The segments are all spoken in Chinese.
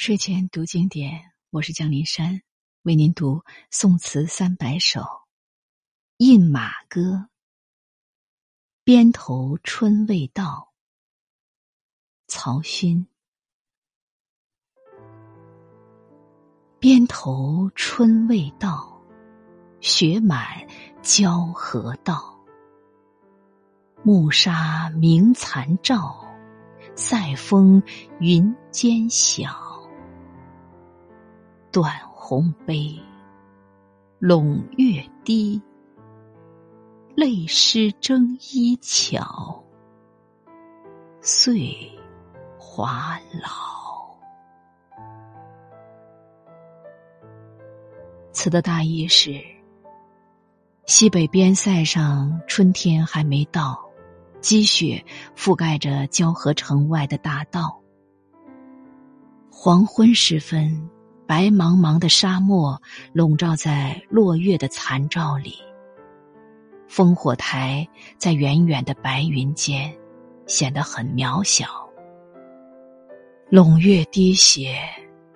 睡前读经典，我是江林山，为您读宋词三百首《饮马歌》。边头春未到，曹勋。边头春未到，雪满交河道。暮沙鸣残照，塞风云间晓。断鸿悲，陇月低。泪湿征衣巧，岁华老。词的大意是：西北边塞上春天还没到，积雪覆盖着交河城外的大道。黄昏时分。白茫茫的沙漠笼罩在落月的残照里，烽火台在远远的白云间显得很渺小。胧月滴血，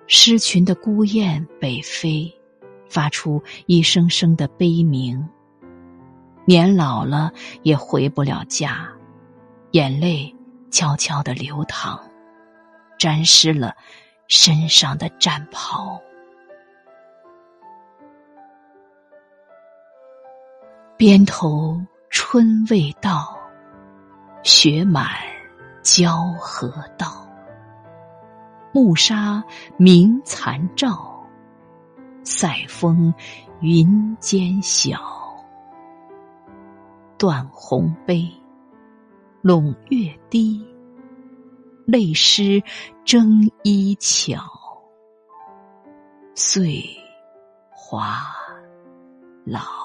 失群的孤雁北飞，发出一声声的悲鸣。年老了也回不了家，眼泪悄悄的流淌，沾湿了。身上的战袍，边头春未到，雪满交河道。暮沙明残照，塞风云间晓。断鸿悲，陇月低。泪湿征衣巧，岁华老。